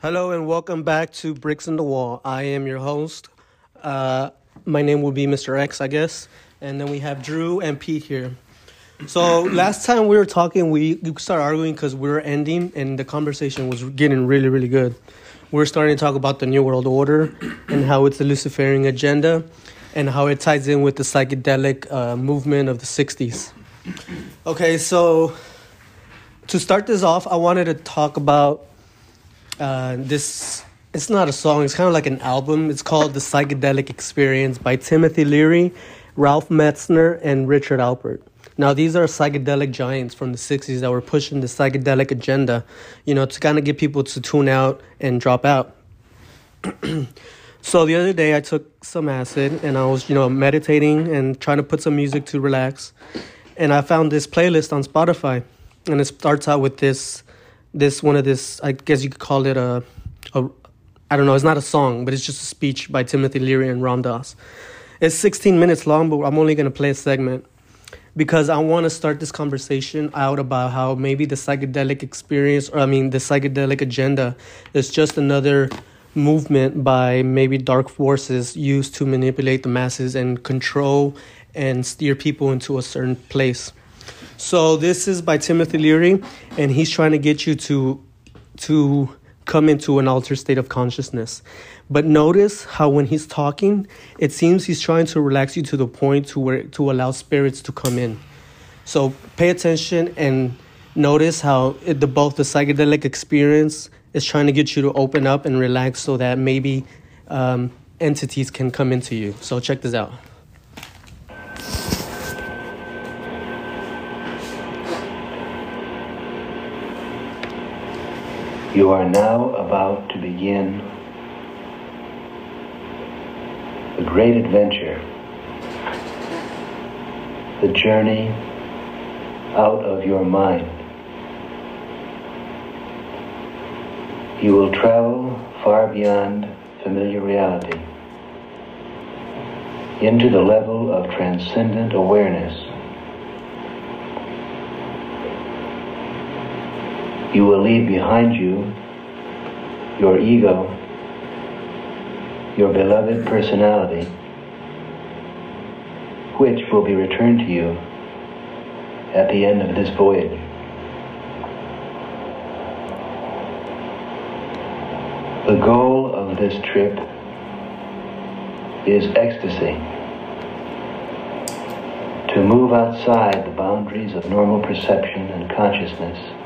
Hello and welcome back to Bricks in the Wall. I am your host. Uh, my name will be Mr. X, I guess. And then we have Drew and Pete here. So last time we were talking, we started arguing because we were ending, and the conversation was getting really, really good. We are starting to talk about the New World Order and how it's the Luciferian agenda, and how it ties in with the psychedelic uh, movement of the '60s. Okay, so to start this off, I wanted to talk about uh, this. It's not a song, it's kind of like an album. It's called The Psychedelic Experience by Timothy Leary, Ralph Metzner, and Richard Alpert. Now, these are psychedelic giants from the 60s that were pushing the psychedelic agenda, you know, to kind of get people to tune out and drop out. so the other day I took some acid and I was, you know, meditating and trying to put some music to relax. And I found this playlist on Spotify and it starts out with this this one of this I guess you could call it a, a I don't know, it's not a song, but it's just a speech by Timothy Leary and Ram Dass. It's 16 minutes long, but I'm only going to play a segment because I want to start this conversation out about how maybe the psychedelic experience, or I mean, the psychedelic agenda, is just another movement by maybe dark forces used to manipulate the masses and control and steer people into a certain place. So this is by Timothy Leary, and he's trying to get you to to come into an altered state of consciousness. But notice how when he's talking, it seems he's trying to relax you to the point to where to allow spirits to come in. So pay attention and notice how it, the both the psychedelic experience is trying to get you to open up and relax so that maybe um, entities can come into you. So check this out. You are now about to begin a great adventure, the journey out of your mind. You will travel far beyond familiar reality into the level of transcendent awareness you will leave behind you your ego, your beloved personality, which will be returned to you at the end of this voyage. The goal of this trip is ecstasy. To move outside the boundaries of normal perception and consciousness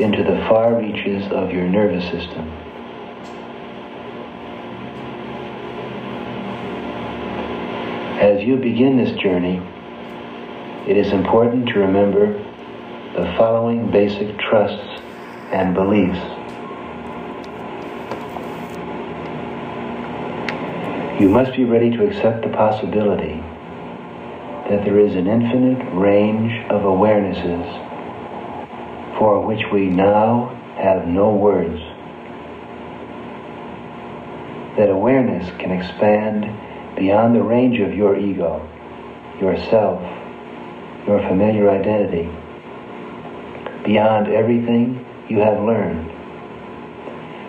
into the far reaches of your nervous system. As you begin this journey, it is important to remember the following basic trusts and beliefs. You must be ready to accept the possibility that there is an infinite range of awarenesses for which we now have no words. That awareness can expand beyond the range of your ego, yourself, your familiar identity, beyond everything you have learned,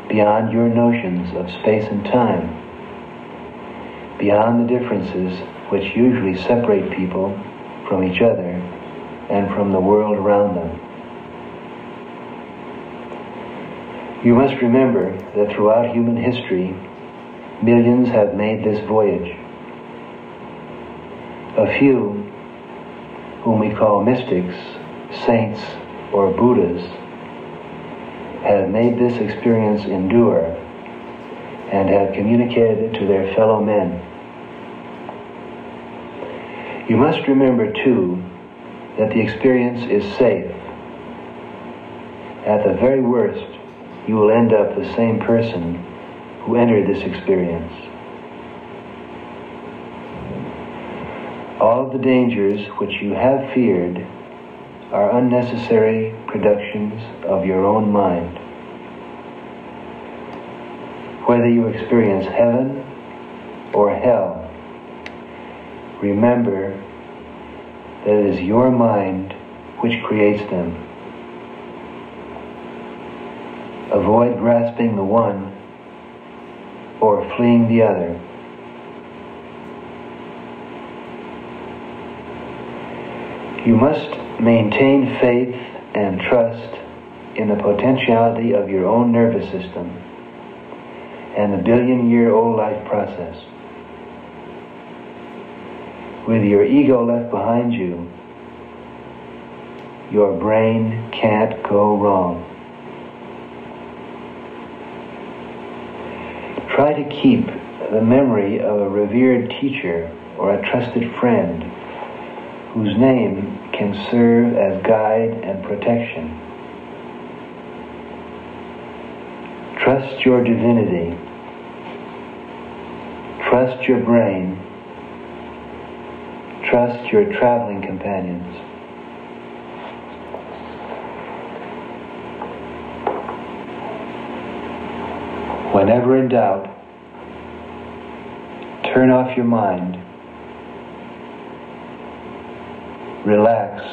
beyond your notions of space and time, beyond the differences which usually separate people from each other and from the world around them. You must remember that throughout human history, millions have made this voyage. A few, whom we call mystics, saints, or Buddhas, have made this experience endure and have communicated it to their fellow men. You must remember, too, that the experience is safe. At the very worst, you will end up the same person who entered this experience. All of the dangers which you have feared are unnecessary productions of your own mind. Whether you experience heaven or hell, remember that it is your mind which creates them. Avoid grasping the one or fleeing the other. You must maintain faith and trust in the potentiality of your own nervous system and the billion year old life process. With your ego left behind you, your brain can't go wrong. Try to keep the memory of a revered teacher or a trusted friend whose name can serve as guide and protection. Trust your divinity. Trust your brain. Trust your traveling companions. Whenever in doubt, turn off your mind relax,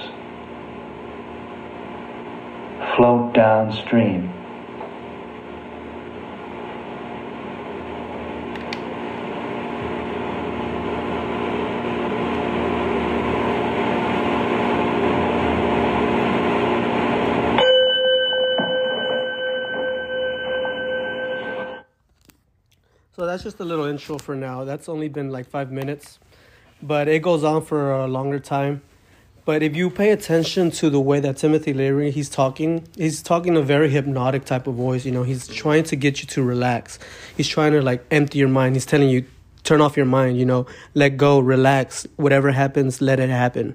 float downstream. That's just a little intro for now. That's only been like five minutes, but it goes on for a longer time. But if you pay attention to the way that Timothy Leary he's talking, he's talking a very hypnotic type of voice. You know, he's trying to get you to relax. He's trying to like empty your mind. He's telling you turn off your mind. You know, let go, relax. Whatever happens, let it happen.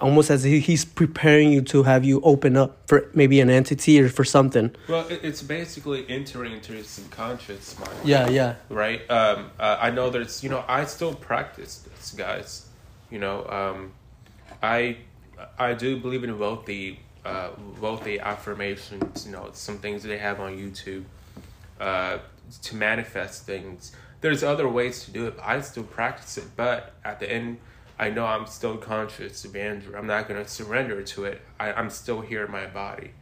Almost as if he's preparing you to have you open up for maybe an entity or for something. Well, it's basically entering into your subconscious mind. Yeah, yeah. Right. Um, uh, I know there's, you know, I still practice this, guys. You know, um, I, I do believe in wealthy, uh, wealthy affirmations. You know, some things they have on YouTube, uh, to manifest things. There's other ways to do it. I still practice it, but at the end, I know I'm still conscious of Andrew. I'm not gonna surrender to it. I, I'm still here in my body.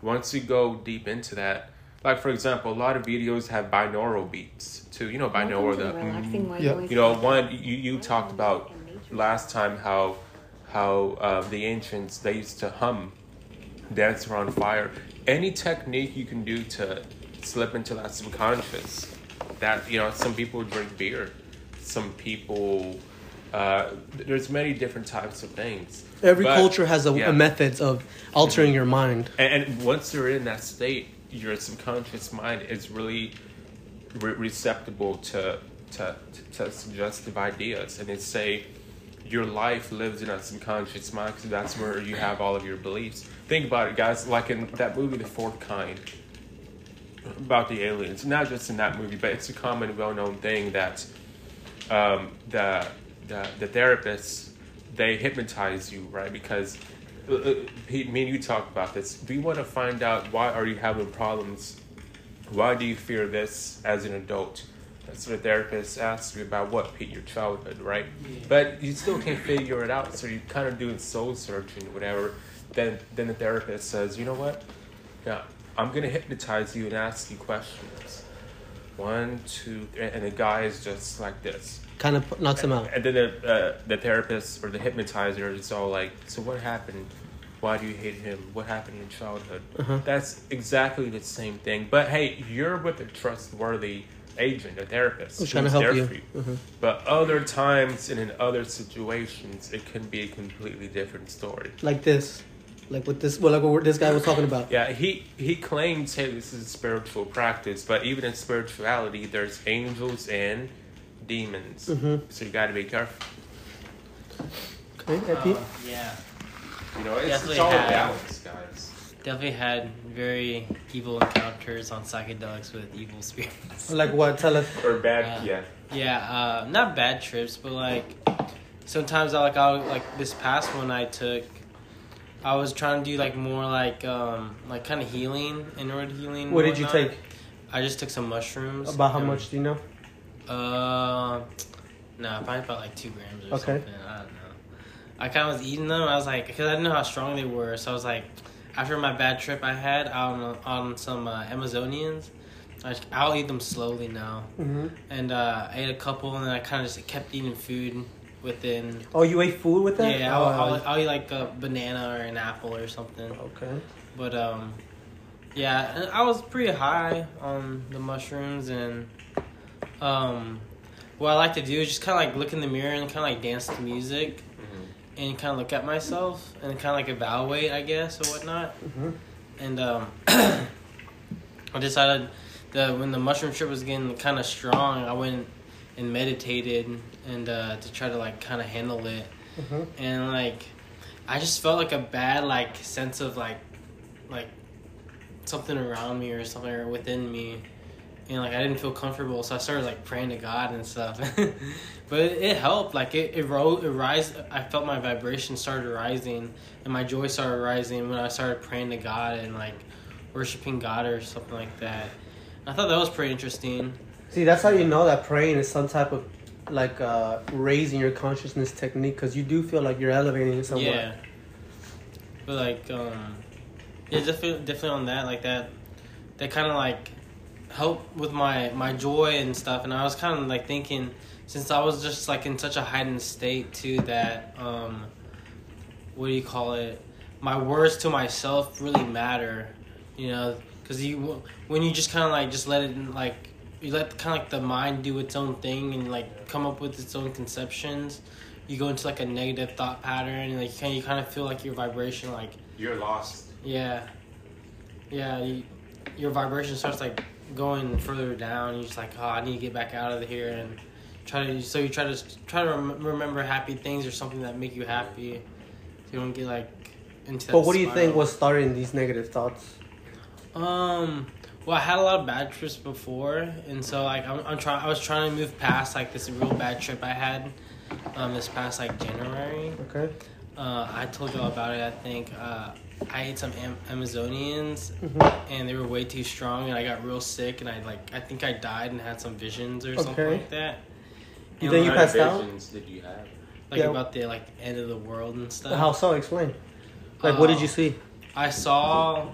Once you go deep into that, like for example, a lot of videos have binaural beats too. You know, binaural the relaxing white Yeah. you know one you, you talked about last time how how uh, the ancients they used to hum dance around fire any technique you can do to slip into that subconscious that you know some people drink beer some people uh, there's many different types of things Every But- culture has a, yeah. a method of altering your mind. and, and once you're in that state, your subconscious mind is really re- receptible to, to to suggestive ideas, and they say your life lives in a subconscious mind because that's where you have all of your beliefs. Think about it, guys. Like in that movie, The Fourth Kind, about the aliens. Not just in that movie, but it's a common, well-known thing that um, the, the the therapists they hypnotize you, right? Because uh, uh, Pete, me and you talk about this. We want to find out why are you having problems? Why do you fear this as an adult? That's what a therapist asks you about what, Pete, your childhood, right? But you still can't figure it out, so you're kind of doing soul searching, whatever. Then, then the therapist says, you know what? Yeah, I'm gonna hypnotize you and ask you questions. One, two, three, and the guy is just like this. Kind of knocks him out. And then the, uh, the therapist or the hypnotizer is all like, so what happened? Why do you hate him? What happened in childhood? Uh-huh. That's exactly the same thing. But hey, you're with a trustworthy agent, a therapist, Who's trying to help you. for Mhm. But other times and in other situations, it can be a completely different story. Like this, like with this. Well, like what this guy was talking about. Yeah, he he claims, hey, this is a spiritual practice, but even in spirituality, there's angels and demons. Mhm. So you got to be careful. Okay, Epi? Uh, yeah, You know, it's, Definitely it's all a have. balance, guys. definitely had very evil encounters on psychedelics with evil spirits. like what? Tell us. Or bad, Uh, yeah. Yeah, uh, not bad trips, but like sometimes I like I like this past one I took. I was trying to do like more like um like kind of healing, inward healing. What did you take? I just took some mushrooms. About how and- much do you know? Uh, no, probably about like two grams or Okay. something. I don't know. I kind of was eating them. I was like, because I didn't know how strong they were, so I was like, after my bad trip I had on on some uh, Amazonians. I, I'll eat them slowly now, hmm and uh, I ate a couple, and then I kind of just kept eating food within. Oh, you ate food with that? Yeah, I'll, I'll, I'll eat like a banana or an apple or something. okay. But um, yeah, and I was pretty high on the mushrooms, and um, what I like to do is just kind of like look in the mirror and kind of like dance to music, and kind of look at myself and kind of like evaluate, I guess, or whatnot. hmm And um, I decided that when the mushroom trip was getting kind of strong, I went and meditated and uh, to try to like kind of handle it. Hmm and like I just felt like a bad like sense of like like something around me or something or within me. And like I didn't feel comfortable so I started like praying to God and stuff. But it, it helped. Like it it rose it rise I felt my vibration started rising and my joy started rising when I started praying to God and like worshiping God or something like that. I thought that was pretty interesting See, that's how you know that praying is some type of like uh, raising your consciousness technique because you do feel like you're elevating it somewhat. Yeah. But like, um, yeah, definitely, definitely on that, like that, that kind of like helped with my my joy and stuff. And I was kind of like thinking, since I was just like in such a heightened state too, that um, what do you call it? My words to myself really matter, you know, because you when you just kind of like just let it like you let kind of like the mind do its own thing and like come up with its own conceptions you go into like a negative thought pattern and like you kind you kind of feel like your vibration like You're lost. yeah yeah you, your vibration starts like going further down you're just like oh i need to get back out of here and try to so you try to try to rem- remember happy things or something that make you happy so you don't get like into that But what do you think was starting these negative thoughts? Um. Well, I had a lot of bad trips before, and so like I'm, I'm trying. I was trying to move past like this real bad trip I had, um, this past like January. Okay. Uh, I told you all about it. I think uh, I ate some Am- Amazonians, hmm and they were way too strong, and I got real sick, and I like I think I died and had some visions or something like that. You And, think you like, passed out? visions did you have? like Yeah. about the like end of the world and stuff. How so? Explain. Like, what did Uh, you see? I saw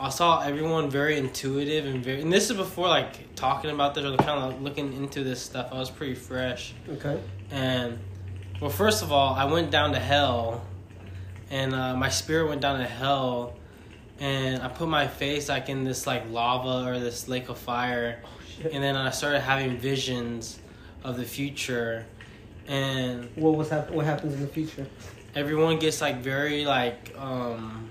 I saw everyone very intuitive and very and this is before like talking about this or kind of looking into this stuff. I was pretty fresh. Okay. And well first of all, I went down to hell and uh, my spirit went down to hell and I put my face like in this like lava or this lake of fire Shit. and then I started having visions of the future and What was hap- What happens in the future? everyone gets like very like um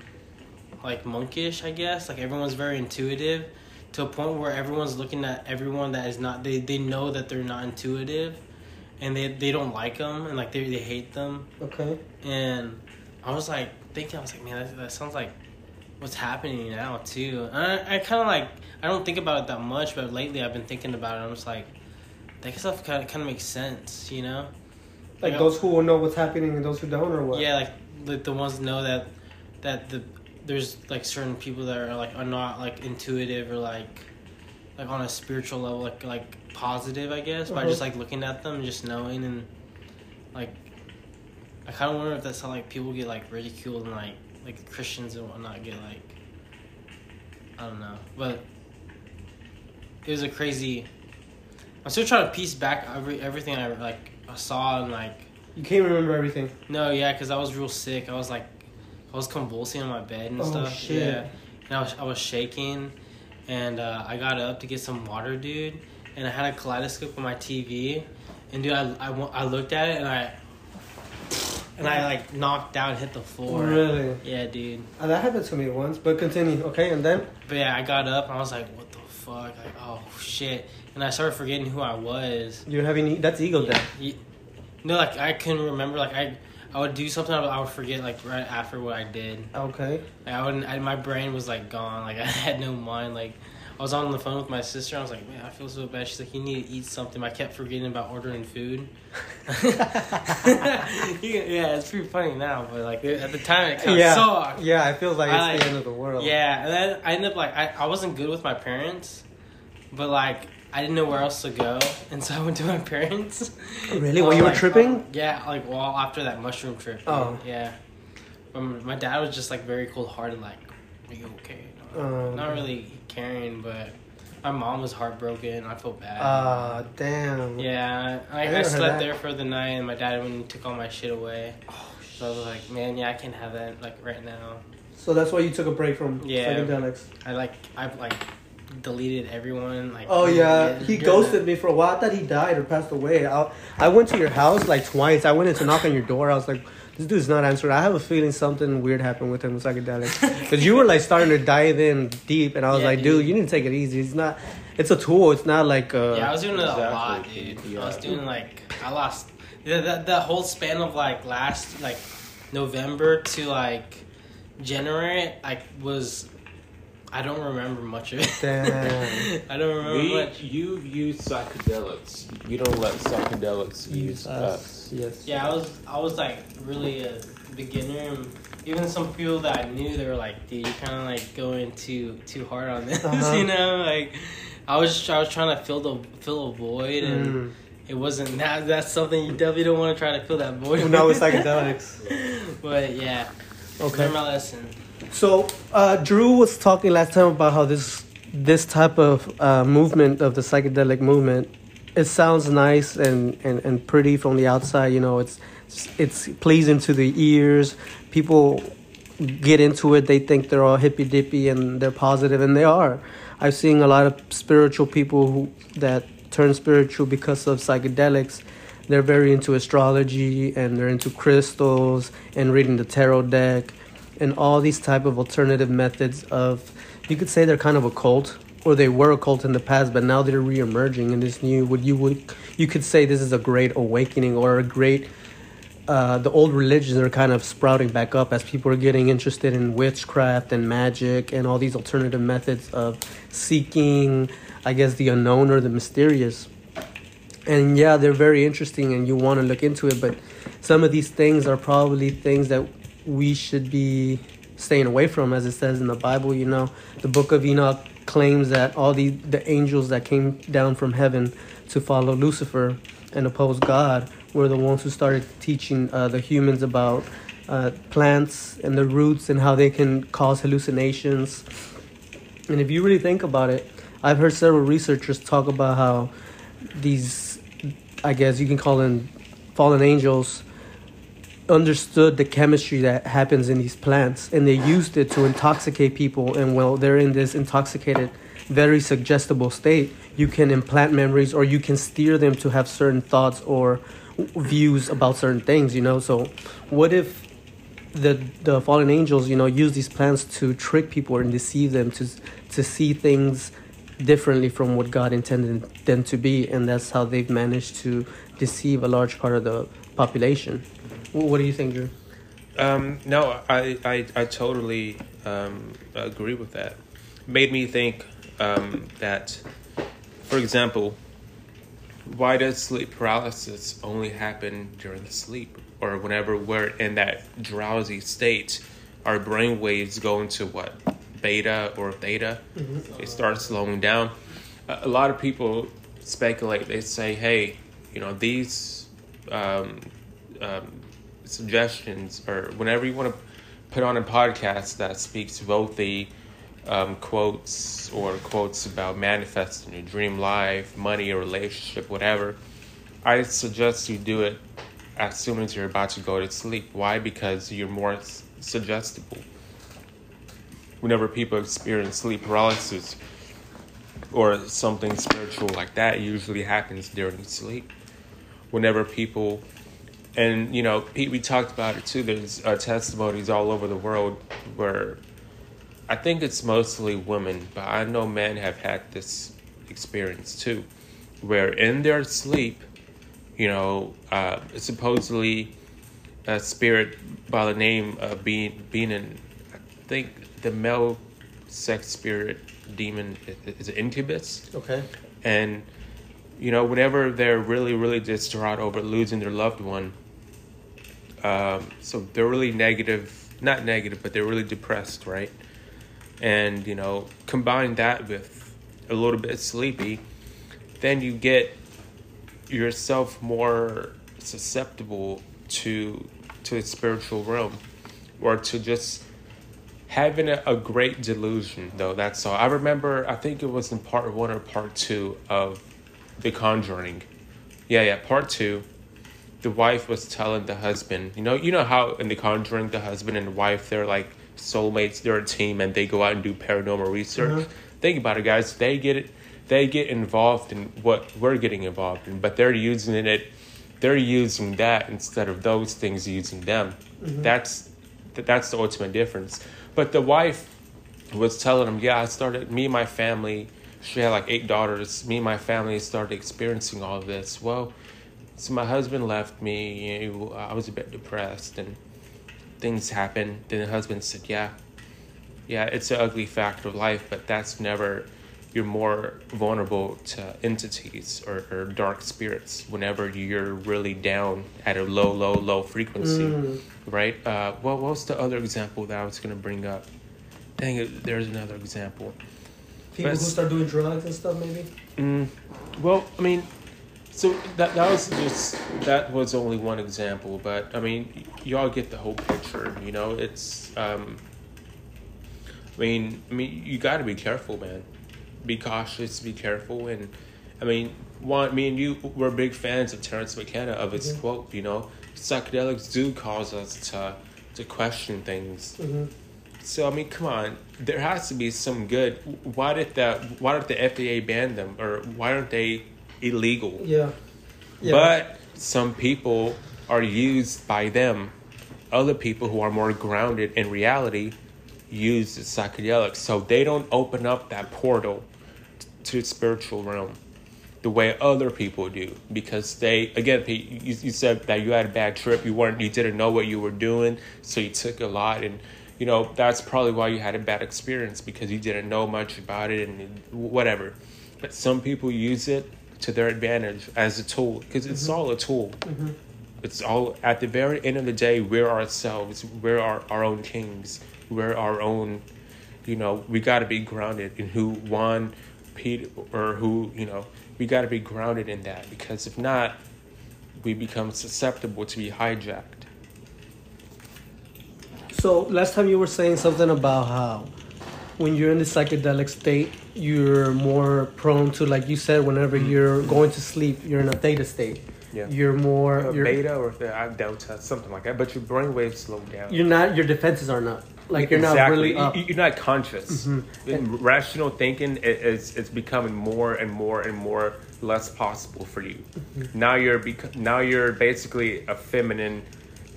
like monkish i guess. Like everyone's very intuitive to a point where everyone's looking at everyone that is not they, they know that they're not intuitive and they they don't like them and like they, they hate them. Okay. and i was like thinking i was like man that, that sounds like what's happening now too. And i, I kind of like i don't think about it that much but lately i've been thinking about it. I'm just like that stuff kind of, kind of makes sense you know? Like those who will know what's happening and those who don't, or what? yeah, like like the ones know that that the there's like certain people that are like are not like intuitive or like like on a spiritual level like like positive I guess by Uh-huh. just like looking at them and just knowing and like I kind of wonder if that's how like people get like ridiculed and like like Christians and whatnot get like I don't know but it was a crazy I'm still trying to piece back every everything I like I saw and like You can't remember everything. no, yeah, because I was real sick. I was like, I was convulsing on my bed and Oh, stuff. shit. Yeah, and I was I was shaking, and uh, I got up to get some water, dude. And I had a kaleidoscope on my TV, and dude, I, I, I looked at it and I and I like knocked out, hit the floor. Really? Yeah, dude. Uh, that happened to me once, but continue. Okay, and then But yeah, I got up and I was like, what the fuck? Like, oh shit. And I started forgetting who I was. You're having, That's ego death. Ye- No, like I couldn't remember. Like I, I would do something, I would forget like right after what I did. Okay. Like, I wouldn't. I, my brain was like gone. Like I had no mind. Like I was on the phone with my sister. I was like, man, I feel so bad. She's like, you need to eat something. I kept forgetting about ordering food. yeah, it's pretty funny now, but like at the time it kind of yeah. sucked. Yeah, I feel like it's like- the end of the world. Yeah, and then I ended up like I, I wasn't good with my parents, but like I didn't know where else to go, and so I went to my parents. Really? I While you were like, tripping? Yeah, like well after that mushroom trip. Oh. yeah. Um, my dad was just like very cold hearted, like "Are you okay?" Um, Not really caring, but my mom was heartbroken. I felt bad. Ah, damn. yeah, I, never I, slept there for the night, and my dad went and took all my shit away. Oh, so I was like, man, yeah, I can't have that like right now. So that's why you took a break from Yeah. psychedelics. I like I've like deleted everyone. Like Oh yeah, he ghosted that- me for a while. I thought he died or passed away. I, I went to your house like twice. I went in to knock on your door. I was like, this dude's not answering. I have a feeling something weird happened with him with psychedelics. Because you were like starting to dive in deep, and I was Yeah, like, dude, dude. you need to take it easy. It's not. It's a tool. It's not like. Uh, Yeah, I was doing it a lot, dude. I was doing like I lost the, the the whole span of like last like November to like January. Like was I don't remember much of it. Damn. I don't remember We, much. you use psychedelics. You don't let psychedelics use us. Yes. Yeah, I was I was like really a beginner. And even some people that I knew, they were like, "Dude, you're kind of like going too too hard on this," Uh-huh. you know? Like, I was I was trying to fill the fill a void, and Mm. it wasn't that. That's something you definitely don't want to try to fill that void. No, with psychedelics. but yeah, Okay. learn my lesson. So uh, Drew was talking last time about how this this type of uh, movement of the psychedelic movement, it sounds nice and, and, and pretty from the outside. You know, it's it's pleasing to the ears. People get into it. They think they're all hippy dippy and they're positive, and they are. I've seen a lot of spiritual people who that turn spiritual because of psychedelics. They're very into astrology and they're into crystals and reading the tarot deck and all these type of alternative methods of you could say they're kind of a cult or they were a cult in the past but now they're re-emerging in this new what you would you could say this is a great awakening or a great uh, the old religions are kind of sprouting back up as people are getting interested in witchcraft and magic and all these alternative methods of seeking i guess the unknown or the mysterious. And yeah they're very interesting and you want to look into it but some of these things are probably things that we should be staying away from as it says in the bible you know. The book of enoch claims that all the the angels that came down from heaven to follow lucifer and oppose god were the ones who started teaching uh, the humans about uh, plants and the roots and how they can cause hallucinations. And if you really think about it i've heard several researchers talk about how these i guess you can call them fallen angels understood the chemistry that happens in these plants and they used it to intoxicate people and while they're in this intoxicated very suggestible state you can implant memories or you can steer them to have certain thoughts or views about certain things you know? So what if the the fallen angels you know use these plants to trick people and deceive them to to see things differently from what God intended them to be and that's how they've managed to deceive a large part of the population Wh- what do you think Drew Um, no, I, I, I totally um, agree with that. Made me think um, that, for example, why does sleep paralysis only happen during the sleep or whenever we're in that drowsy state? Our brain waves go into what beta or theta. It starts slowing down. A, a lot of people speculate. They say, "Hey, you know these." Um, um, suggestions or whenever you want to put on a podcast that speaks the um, quotes or quotes about manifesting your dream life, money, or relationship, whatever, I suggest you do it as soon as you're about to go to sleep. Why? Because you're more suggestible. Whenever people experience sleep paralysis or something spiritual like that, usually happens during sleep. Whenever people and you know Pete, we talked about it too. There's uh, testimonies all over the world where i think it's mostly women but i know men have had this experience too where in their sleep you know uh, supposedly a spirit by the name of being being in i think the male sex spirit demon is- is an incubus. Okay. And you know whenever they're really really distraught over losing their loved one um, so they're really negative not negative but they're really depressed right and you know combine that with a little bit sleepy then you get yourself more susceptible to to the spiritual realm or to just having a, a great delusion though. That's all. I remember. I think it was in part one or part two of The Conjuring. Yeah, yeah, part two. The wife was telling the husband, you know, you know how in The Conjuring, the husband and the wife, they're like soulmates. They're a team, and they go out and do paranormal research. Uh-huh. Think about it, guys. They get it. They get involved in what we're getting involved in, but they're using it. They're using that instead of those things using them. Mm-hmm. That's that's the ultimate difference. But the wife was telling him, "Yeah, I started. Me and my family. She had like eight daughters. Me and my family started experiencing all this. Well, so my husband left me. You know, I was a bit depressed, and things happened. Then the husband said, "Yeah, yeah, it's an ugly fact of life, but that's never. You're more vulnerable to entities or, or dark spirits whenever you're really down at a low, low, low frequency, Mm. right? Uh, well, what was the other example that I was gonna bring up? Dang it, there's another example. People who start doing drugs and stuff, maybe. Mm, well, I mean, so that that was just that was only one example, but I mean, y'all get the whole picture. You know, it's. Um, I mean, I mean, you got to be careful, man. Be cautious. Be careful, and I mean, one, me and you were big fans of Terence McKenna of his Mhm. quote. You know, psychedelics do cause us to to question things. Mm-hmm. So I mean, come on, there has to be some good. Why did the Why did the FDA ban them, or why aren't they illegal? Yeah. Yeah. But some people are used by them. Other people who are more grounded in reality use the psychedelics, so they don't open up that portal to the spiritual realm the way other people do because they again you, you said that you had a bad trip you weren't you didn't know what you were doing so you took a lot and you know that's probably why you had a bad experience because you didn't know much about it and whatever but some people use it to their advantage as a tool because it's mm-hmm. all a tool. Mm-hmm. It's all at the very end of the day we're ourselves we're our, our own kings we're our own you know we got to be grounded in who won Pete or who you know we got to be grounded in that because if not we become susceptible to be hijacked. So last time you were saying something about how when you're in the psychedelic state, you're more prone to, like you said, whenever you're going to sleep, you're in a theta state. Yeah. You're more. Uh, You're, beta or delta something like that but your brain waves slow down You're not. Your defenses are not. Like you're not really up. You- You're not conscious. Mm-hmm. And Rational thinking is it's becoming more and more and more less possible for you. Mm-hmm. Now you're bec- now you're basically a feminine.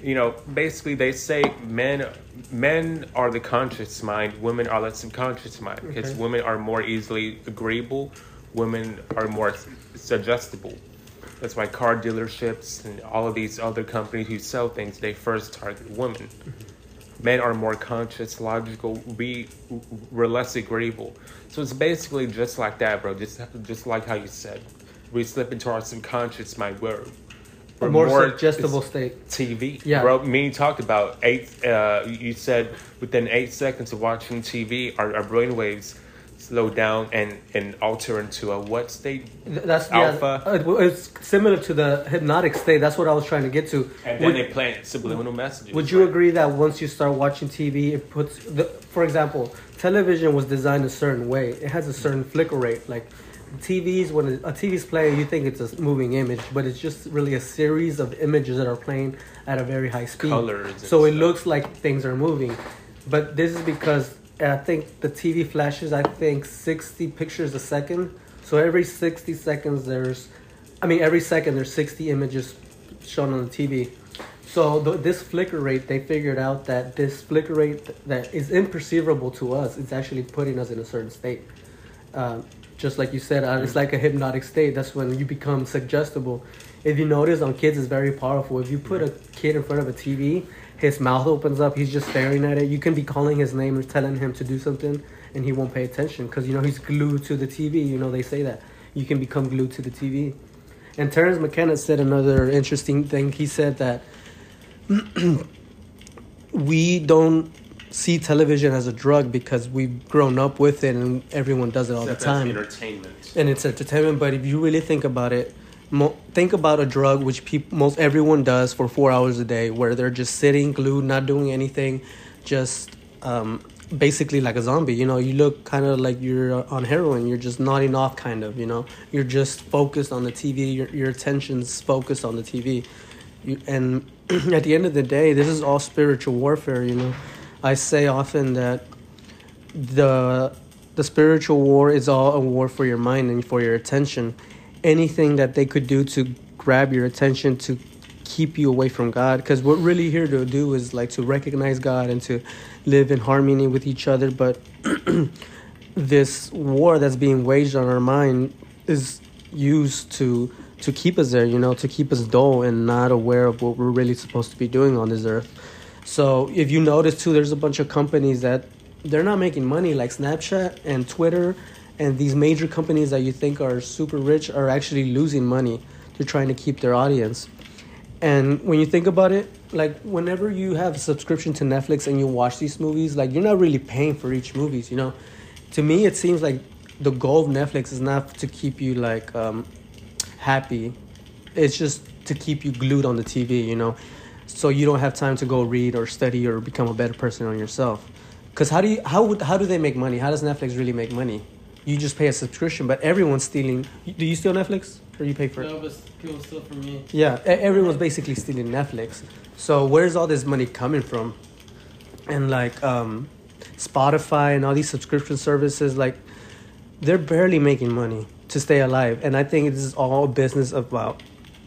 You know, basically they say men men are the conscious mind, women are the subconscious mind because Okay. women are more easily agreeable, women are more suggestible. That's why car dealerships and all of these other companies who sell things they first target women mm-hmm. men are more conscious, logical. We we're less agreeable. So it's basically just like that, bro. Just just like how you said, we slip into our subconscious mind. We're, more, more suggestible state. TV. Yeah. bro. Me, talked about eight. Uh, you said within eight seconds of watching TV, our, our brain waves slow down and and alter into a what state? That's Alpha. Yeah, uh, it's similar to the hypnotic state. That's what I was trying to get to. And then Would- they plant subliminal messages. Would you right? agree that once you start watching TV, it puts the, for example, television was designed a certain way. It has a certain flicker rate. Like TVs, when a TV's playing, you think it's a moving image, but it's just really a series of images that are playing at a very high speed. Colors So it stuff. looks like things are moving, but this is because I think the TV flashes. I think sixty pictures a second. So every sixty seconds, there's, I mean, every second there's sixty images shown on the TV. So the, this flicker rate, they figured out that this flicker rate that is imperceivable to us is actually putting us in a certain state. Um, just like you said, uh, it's like a hypnotic state. That's when you become suggestible. If you notice on kids, it's very powerful. If you put a kid in front of a TV, his mouth opens up. He's just staring at it. You can be calling his name or telling him to do something, and he won't pay attention because you know he's glued to the TV. You know they say that you can become glued to the TV. And Terence McKenna said another interesting thing. He said that we don't see television as a drug because we've grown up with it and everyone does it all Except the time entertainment. and it's entertainment but if you really think about it mo- think about a drug which peop- most everyone does for four hours a day where they're just sitting glued not doing anything just um, basically like a zombie. You know, you look kind of like you're on heroin. You're just nodding off, kind of. You know, you're just focused on the TV. Your your attention's focused on the TV. You, and at the end of the day, this is all spiritual warfare. You know, I say often that the the spiritual war is all a war for your mind and for your attention. Anything that they could do to grab your attention to keep you away from God, because what really here to do is like to recognize God and to live in harmony with each other. But this war that's being waged on our mind is used to to keep us there, you know, to keep us dull and not aware of what we're really supposed to be doing on this earth. So if you notice too, there's a bunch of companies that they're not making money, like Snapchat and Twitter, and these major companies that you think are super rich are actually losing money. They're trying to keep their audience. And when you think about it, like whenever you have a subscription to Netflix and you watch these movies, like you're not really paying for each movies, you know. To me, it seems like the goal of Netflix is not to keep you like um, happy. It's just to keep you glued on the TV, you know, so you don't have time to go read or study or become a better person on yourself. Because how do you how would how do they make money? How does Netflix really make money? You just pay a subscription, but everyone's stealing. Do you steal Netflix or you pay for it? No, but people steal from me. Yeah, everyone's basically stealing Netflix. So where's all this money coming from? And like um, Spotify and all these subscription services, like they're barely making money to stay alive. And I think this is all business about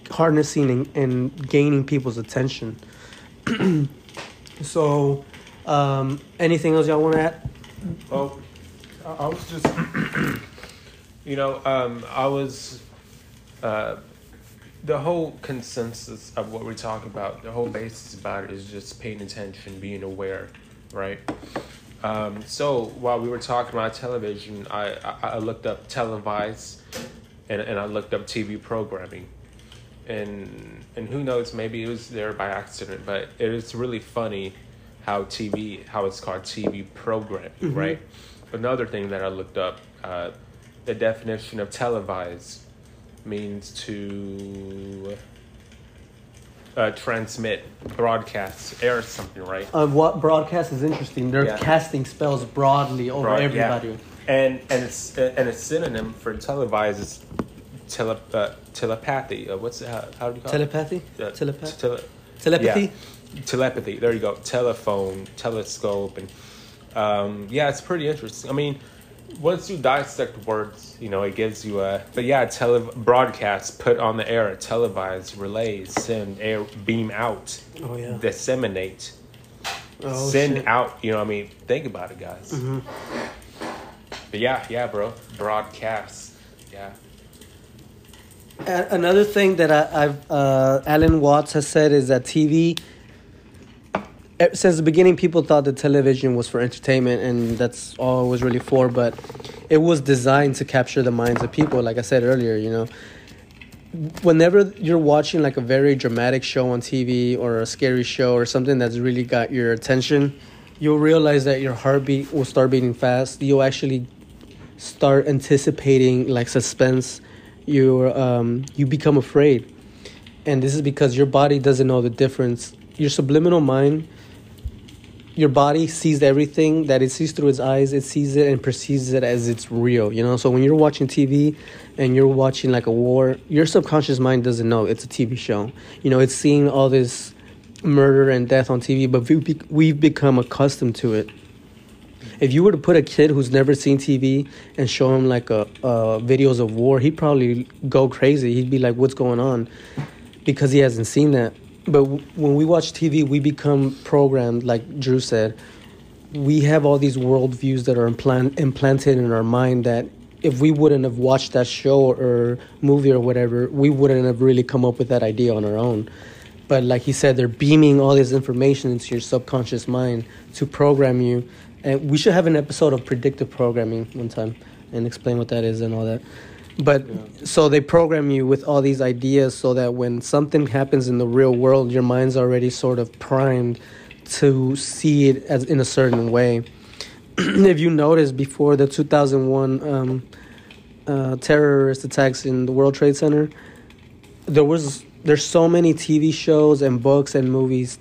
harnessing and, and gaining people's attention. so, um, anything else y'all want to add? Oh, I was just, you know, um, I was, uh, the whole consensus of what we're talking about, the whole basis about it is just paying attention, being aware, right? Um, so while we were talking about television, I, I, I looked up televised and, and I looked up TV programming. And, and who knows, maybe it was there by accident, but it is really funny how TV, how it's called TV programming, right? Another thing that I looked up, uh, the definition of televised means to uh, transmit, broadcast, air something, right? Uh, what broadcast is interesting. They're Yeah. casting spells broadly over Broad- yeah. everybody. And and it's and a synonym for televised is tele, uh, telepathy. Uh, what's how, how do you call Telepathy? it? Uh, Telepath? tele- Telepathy? Yeah. Telepathy. There you go. Telephone, telescope, and um, yeah, it's pretty interesting. I mean, once you dissect words, you know, it gives you a. But yeah, tele broadcast, put on the air, televised, relays, send, air, beam out, Oh, yeah. disseminate, Oh, send shit. Mm-hmm. out. You know, what I mean, think about it, guys. But yeah, yeah, bro, broadcast. Yeah. Another thing that I, I've uh, Alan Watts has said is that TV. Since the beginning, people thought that television was for entertainment, and that's all it was really for. But it was designed to capture the minds of people. Like I said earlier, you know, whenever you're watching like a very dramatic show on TV or a scary show or something that's really got your attention, you'll realize that your heartbeat will start beating fast. You'll actually start anticipating like suspense. You um you become afraid, and this is because your body doesn't know the difference. Your subliminal mind. Your body sees everything that it sees through its eyes. It sees it and perceives it as it's real. You know, so when you're watching TV, and you're watching like a war, your subconscious mind doesn't know it's a TV show. You know, it's seeing all this murder and death on TV, but we've become accustomed to it. If you were to put a kid who's never seen TV and show him like a, uh, videos of war, he'd probably go crazy. He'd be like, "What's going on?" Because he hasn't seen that. But w- when we watch TV, we become programmed, like Drew said. We have all these worldviews that are implant- implanted in our mind that if we wouldn't have watched that show or movie or whatever, we wouldn't have really come up with that idea on our own. But like he said, they're beaming all this information into your subconscious mind to program you. And we should have an episode of predictive programming one time and explain what that is and all that. But so they program you with all these ideas so that when something happens in the real world, your mind's already sort of primed to see it as in a certain way. if you notice before the 2001 um, uh, terrorist attacks in the World Trade Center, there was there's so many TV shows and books and movies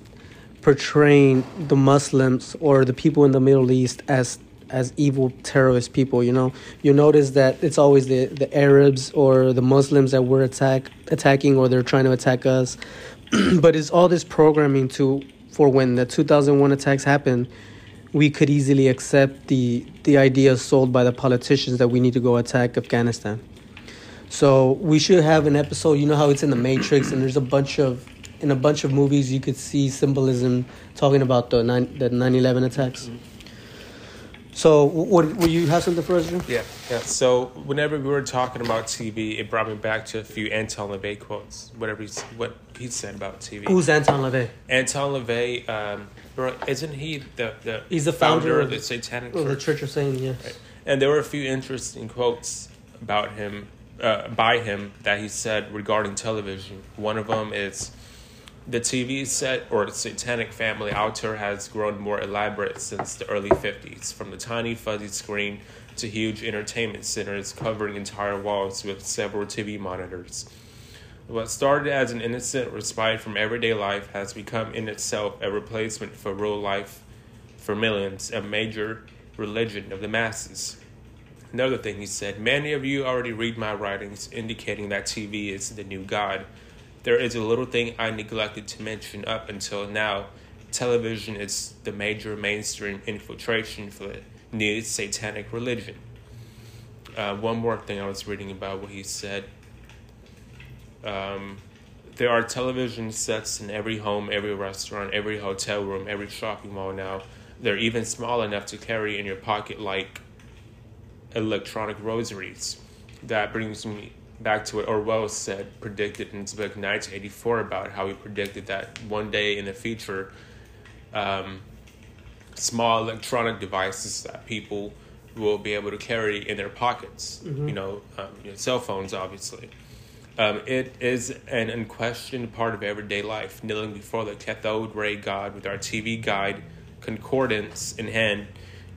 portraying the Muslims or the people in the Middle East as as evil terrorist people. You know, you notice that it's always the the Arabs or the Muslims that we're attack attacking or they're trying to attack us. but it's all this programming to for when the 2001 attacks happened, we could easily accept the the idea sold by the politicians that we need to go attack Afghanistan. So we should have an episode. You know how it's in the Matrix, and there's a bunch of in a bunch of movies you could see symbolism talking about the nine the 9/11 attacks. Mm-hmm. So, what will you have something for us? Yeah, yeah. So, whenever we were talking about TV, it brought me back to a few Anton LaVey quotes. Whatever he what he said about TV. Who's Anton LaVey? Anton LaVey, um, bro, isn't he the the he's the founder, founder of the Satanic Church? the Church of Satan, yes. Right. And there were a few interesting quotes about him, uh, by him, that he said regarding television. One of them is the TV set or satanic family altar has grown more elaborate since the early 50s, from the tiny fuzzy screen to huge entertainment centers covering entire walls with several TV monitors. What started as an innocent respite from everyday life has become in itself a replacement for real life for millions, a major religion of the masses. Another thing he said many of you already read my writings indicating that TV is the new God there is a little thing I neglected to mention up until now. Television is the major mainstream infiltration for the new satanic religion. Uh, one more thing I was reading about what he said. Um, there are television sets in every home, every restaurant, every hotel room, every shopping mall now. They're even small enough to carry in your pocket like electronic rosaries. That brings me back to what Orwell said, predicted in his book 1984 about how he predicted that one day in the future, um, small electronic devices that people will be able to carry in their pockets, mm-hmm. you, know, um, you, know, cell phones, obviously. Um, it is an unquestioned part of everyday life, kneeling before the cathode ray God with our TV guide, concordance in hand.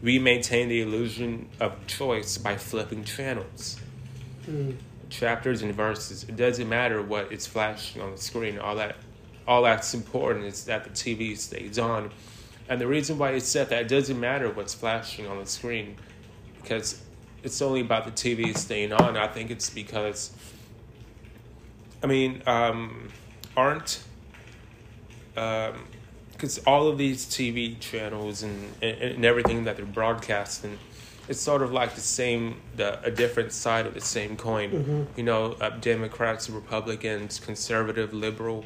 We maintain the illusion of choice by flipping channels. Mm chapters and verses. It doesn't matter what is flashing on the screen. All that, all that's important is that the TV stays on. And the reason why it's said that it doesn't matter what's flashing on the screen, because it's only about the TV staying on. I think it's because, I mean, um, aren't, because um, all of these TV channels and, and, and everything that they're broadcasting it's sort of like the same, the, a different side of the same coin. Mm-hmm. You know, uh, Democrats, Republicans, conservative, liberal.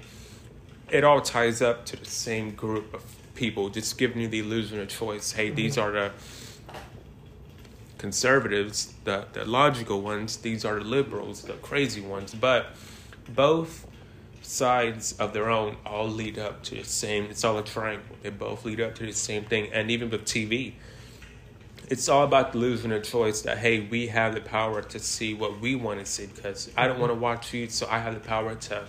It all ties up to the same group of people, just giving you the illusion of choice. Hey, mm-hmm. these are the conservatives, the, the logical ones. These are the liberals, the crazy ones. But both sides of their own all lead up to the same. It's all a triangle. They both lead up to the same thing. And even with TV, it's all about the illusion of choice that hey we have the power to see what we want to see because i don't want to watch you so i have the power to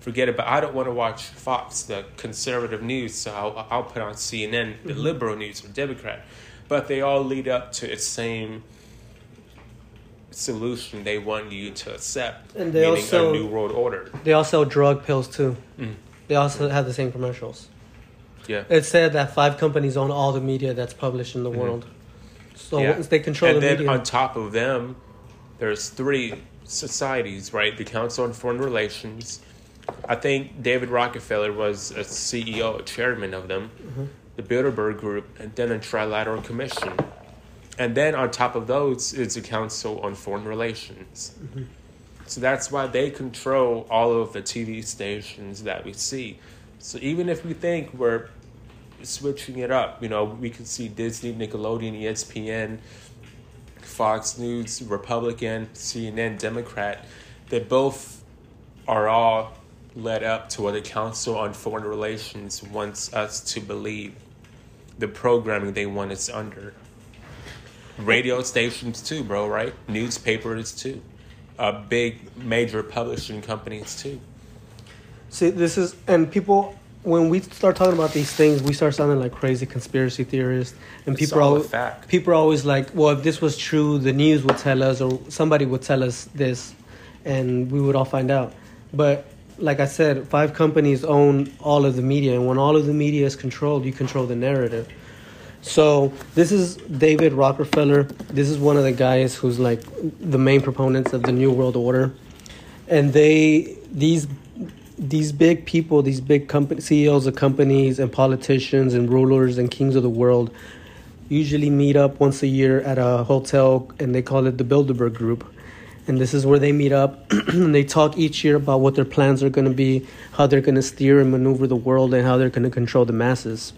forget about i don't want to watch fox the conservative news so i'll, I'll put on cnn the mm-hmm. liberal news or democrat. But they all lead up to the same solution they want you to accept and they meaning also, a new world order. they also sell drug pills too. Mm. they also have the same commercials. Yeah. It said that five companies own all the media that's published in the mm-hmm. world so yeah. they control and the then media, on top of them, there's three societies, right? The Council on Foreign Relations. I think David Rockefeller was a CEO, a chairman of them. Mm-hmm. The Bilderberg Group, and then a Trilateral Commission. And then on top of those is the Council on Foreign Relations. Mm-hmm. So that's why they control all of the TV stations that we see. So even if we think we're switching it up. You know, we could see Disney, Nickelodeon, ESPN, Fox News, Republican, CNN, Democrat. They both are all led up to what the Council on Foreign Relations wants us to believe. The programming they want us under. Radio stations too, bro. Right? Newspapers too. Uh, big major publishing companies too. See, this is and people when we start talking about these things, we start sounding like crazy conspiracy theorists, and it's people are fact. people are always like, "Well, if this was true, the news would tell us, or somebody would tell us this, and we would all find out." But like I said, five companies own all of the media, and when all of the media is controlled, you control the narrative. So this is David Rockefeller. This is one of the guys who's like the main proponents of the New World Order, and they these these big people, these big company CEOs of companies and politicians and rulers and kings of the world usually meet up once a year at a hotel and they call it the Bilderberg Group. And this is where they meet up and they talk each year about what their plans are going to be, how they're going to steer and maneuver the world, and how they're going to control the masses.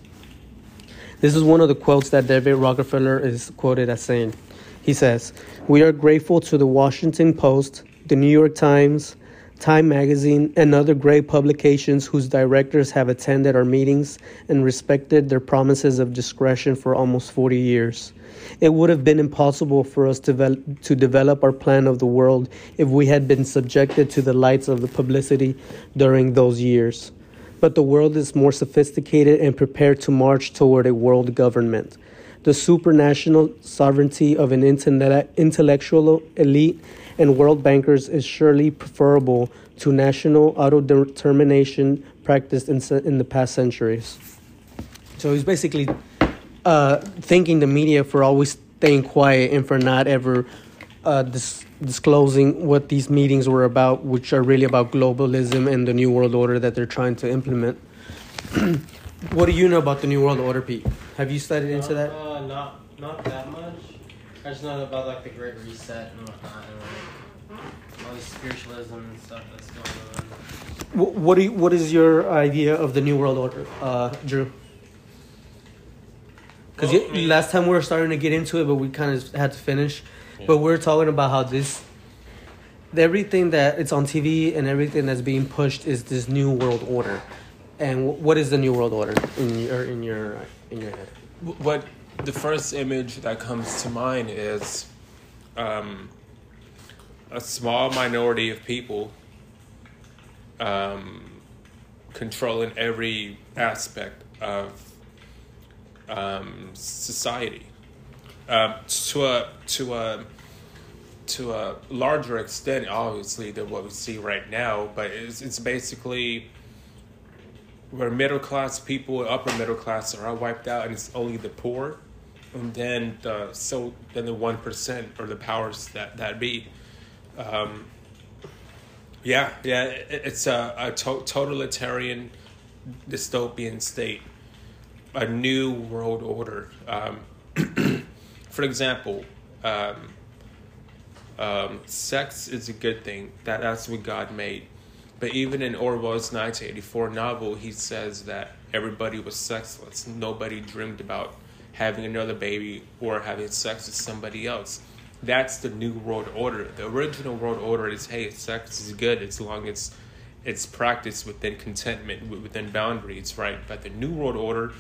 This is one of the quotes that David Rockefeller is quoted as saying. He says, We are grateful to the Washington Post, the New York Times, Time Magazine, and other great publications whose directors have attended our meetings and respected their promises of discretion for almost 40 years. It would have been impossible for us to, to develop our plan of the world if we had been subjected to the lights of the publicity during those years. But the world is more sophisticated and prepared to march toward a world government. The supranational sovereignty of an intellectual elite and world bankers is surely preferable to national autodetermination practiced in, in the past centuries. So he's basically uh, thanking the media for always staying quiet and for not ever uh, dis- disclosing what these meetings were about, which are really about globalism and the new world order that they're trying to implement. what do you know about the new world order, Pete? Have you studied into that? Uh, not not that much. I just know about like the Great Reset and whatnot, and like all the spiritualism and stuff that's going on. What what, do you, what is your idea of the New World Order, uh, Drew? Because well, last time we were starting to get into it, but we kind of had to finish. Yeah. But we're talking about how this, everything that it's on TV and everything that's being pushed is this New World Order. And what is the New World Order in your in your in your head? What the first image that comes to mind is um, a small minority of people um, controlling every aspect of um, society um, to a to a to a larger extent, obviously, than what we see right now. But it's it's basically where middle class people, upper middle class, are all wiped out, and it's only the poor and then the so then the one percent or the powers that that be. Um, yeah, yeah, it, it's a, a to- totalitarian dystopian state, a new world order. Um, for example, um, um, sex is a good thing. That that's what God made. But even in Orwell's 1984 novel, he says that everybody was sexless. Nobody dreamed about having another baby or having sex with somebody else. That's the new world order. The original world order is hey, sex is good as long as it's practiced within contentment, within boundaries, right? But the new world order,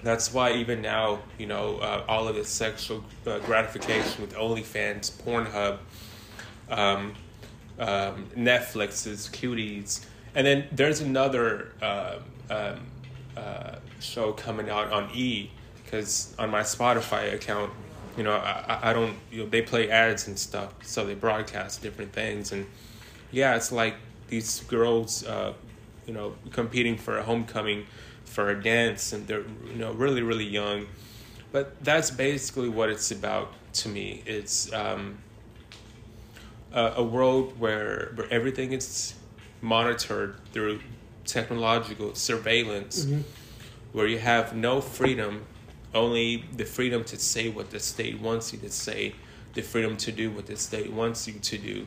that's why even now, you know, uh, all of the sexual uh, gratification with OnlyFans, Pornhub, um, um, Netflix's cuties, and then there's another uh, um, uh, show coming out on E because on my Spotify account, you know, I, I don't, you know, they play ads and stuff, so they broadcast different things. And yeah, it's like these girls, uh, you know, competing for a homecoming for a dance, and they're, you know, really, really young. But that's basically what it's about to me. It's um, a, a world where, where everything is monitored through technological surveillance, mm-hmm. where you have no freedom only the freedom to say what the state wants you to say, the freedom to do what the state wants you to do.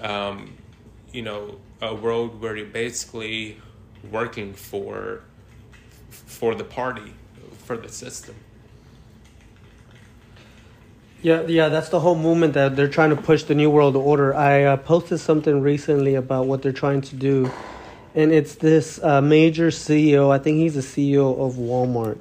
Um, you know, a world where you're basically working for for the party, for the system. Yeah, yeah, that's the whole movement that they're trying to push the new world order. I uh, posted something recently about what they're trying to do, and it's this uh, major CEO. I think he's the CEO of Walmart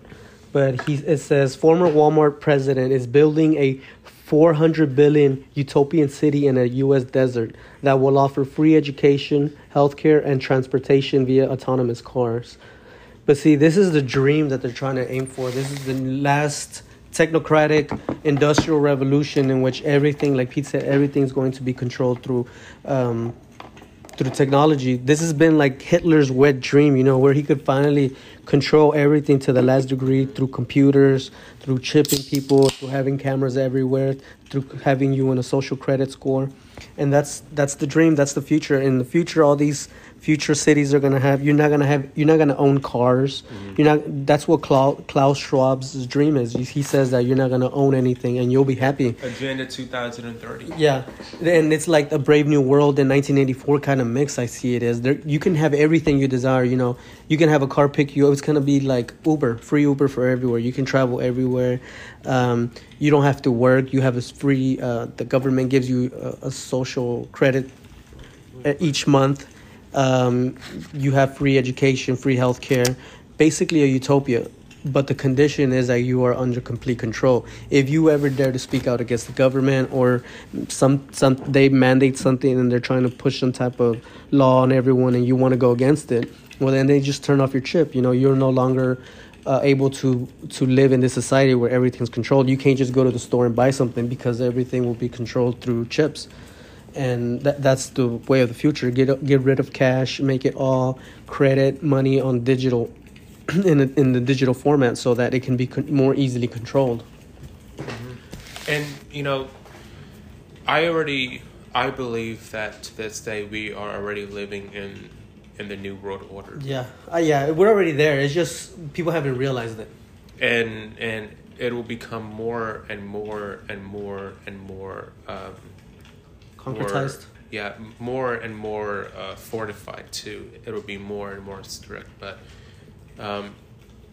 but he it says former Walmart president is building a 400 billion utopian city in a US desert that will offer free education, healthcare and transportation via autonomous cars. But see, this is the dream that they're trying to aim for. This is the last technocratic industrial revolution in which everything, like Pete said, everything's going to be controlled through um, through technology. This has been like Hitler's wet dream, you know, where he could finally control everything to the last degree through computers, through chipping people, through having cameras everywhere, through having you in a social credit score. And that's that's the dream, that's the future. In the future all these future cities are gonna have. You're not gonna have. You're not gonna own cars. Mm-hmm. You're not. That's what Klaus, Klaus Schwab's dream is. He says that you're not gonna own anything and you'll be happy. Agenda 2030. Yeah, and it's like a Brave New World in 1984 kind of mix. I see it as there. You can have everything you desire. You know, you can have a car pick you. It's gonna be like Uber, free Uber for everywhere. You can travel everywhere. Um, you don't have to work. You have a free. Uh, the government gives you a, a social credit uh, each month um, you have free education, free healthcare, basically a utopia. But the condition is that you are under complete control. If you ever dare to speak out against the government or some some they mandate something and they're trying to push some type of law on everyone and you want to go against it, well then they just turn off your chip. You know, you're no longer uh, able to to live in this society where everything's controlled. You can't just go to the store and buy something because everything will be controlled through chips and that, that's the way of the future. Get get rid of cash, make it all credit money on digital, in a, in the digital format, so that it can be con- more easily controlled. Mm-hmm. And you know, I already I believe that to this day we are already living in in the new world order. Yeah, uh, yeah, we're already there. It's just people haven't realized it. And and it will become more and more and more and more. Um, yeah, more and more uh, fortified too. It'll be more and more strict, but um,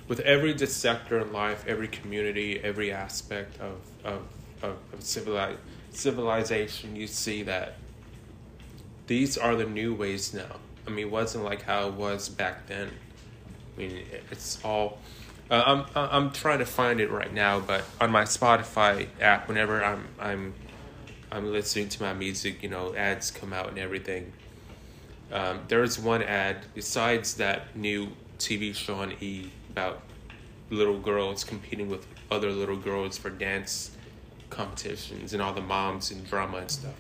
with every sector in life, every community, every aspect of of of, of civili- civilization, you see that these are the new ways now. I mean, it wasn't like how it was back then. I mean, it's all. Uh, I'm I'm trying to find it right now, but on my Spotify app, whenever I'm I'm I'm listening to my music, you know, ads come out and everything. Um, there's one ad besides that new TV show on E about little girls competing with other little girls for dance competitions and all the moms and drama and stuff.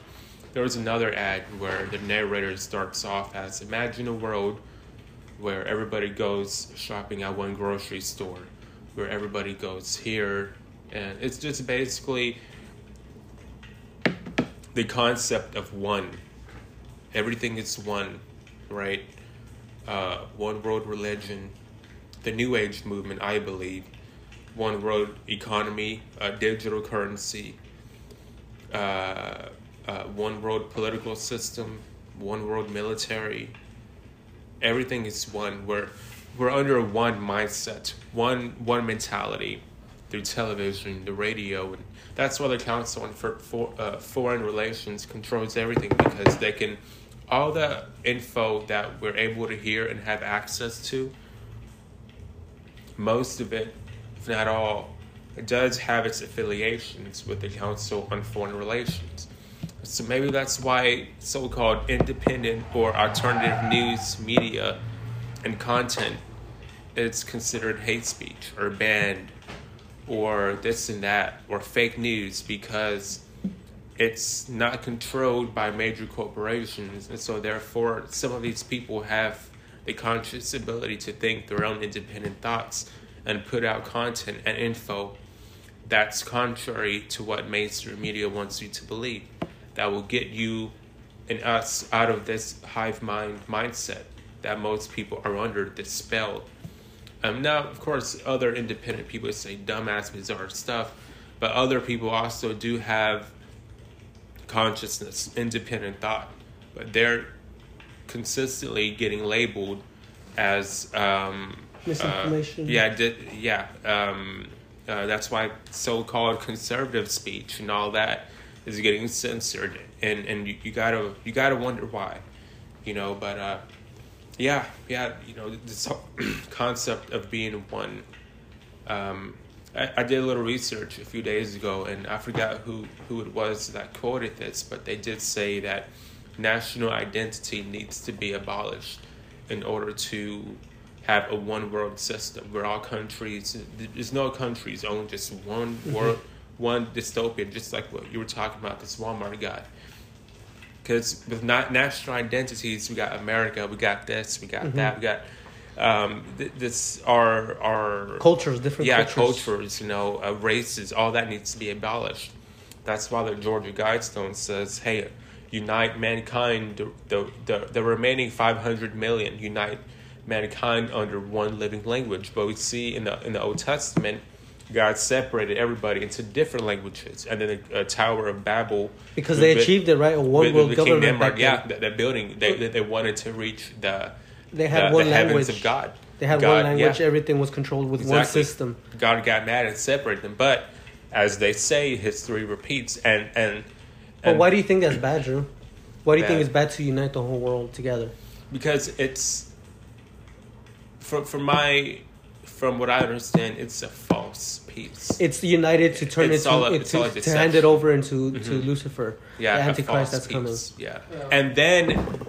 There was another ad where the narrator starts off as Imagine a world where everybody goes shopping at one grocery store, where everybody goes here, and it's just basically the concept of one. Everything is one, right? Uh, one world religion, the New Age movement, I believe, one world economy, uh, digital currency, uh, uh, one world political system, one world military. Everything is one. We're we're under one mindset, one one mentality, through television, the radio, and that's why the Council on for, for, uh, Foreign Relations controls everything because they can, all the info that we're able to hear and have access to, most of it, if not all, it does have its affiliations with the Council on Foreign Relations. So maybe that's why so called independent or alternative news media and content is considered hate speech or banned or this and that or fake news because it's not controlled by major corporations. And so therefore some of these people have the conscious ability to think their own independent thoughts and put out content and info that's contrary to what mainstream media wants you to believe that will get you and us out of this hive mind mindset that most people are under this spell um, now, of course, other independent people say dumbass, bizarre stuff, but other people also do have consciousness, independent thought, but they're consistently getting labeled as um, misinformation. Uh, yeah, di- yeah. Um, uh, that's why so-called conservative speech and all that is getting censored, and and you, you gotta you gotta wonder why, you know. But uh, yeah, yeah, you know, this concept of being one. Um, I, I, did a little research a few days ago, and I forgot who, who it was that quoted this, but they did say that national identity needs to be abolished in order to have a one world system where all countries, there's no countries own just one mm-hmm. world, one dystopia, just like what you were talking about, this Walmart guy. Because with not national identities, we got America, we got this, we got Mm-hmm. that, we got um, th- this our our Cultures, different yeah cultures. cultures, you know, uh, races, all that needs to be abolished. That's why the Georgia Guidestone says, "Hey, unite mankind, the the the, the remaining five hundred million, unite mankind under one living language." But we see in the in the Old Testament. God separated everybody into different languages, and then the uh, Tower of Babel Because they with- achieved it, right? A one with- world with government. Back yeah, that, that building. They, they they wanted to reach the They had the, one the heavens language. of God. They had God, one language. yeah. Everything was controlled with one system. God got mad and separated them. But as they say, history repeats. And and, But why do you think that's bad, Drew? Why do you think it's bad to unite the whole world together? because it's from from my from what I understand, it's a false peace. It's united to turn It's it all a- to, it's it, all to, to hand it over into to Mhm. Lucifer, yeah, the Antichrist false that's coming. Yeah. Yeah. and then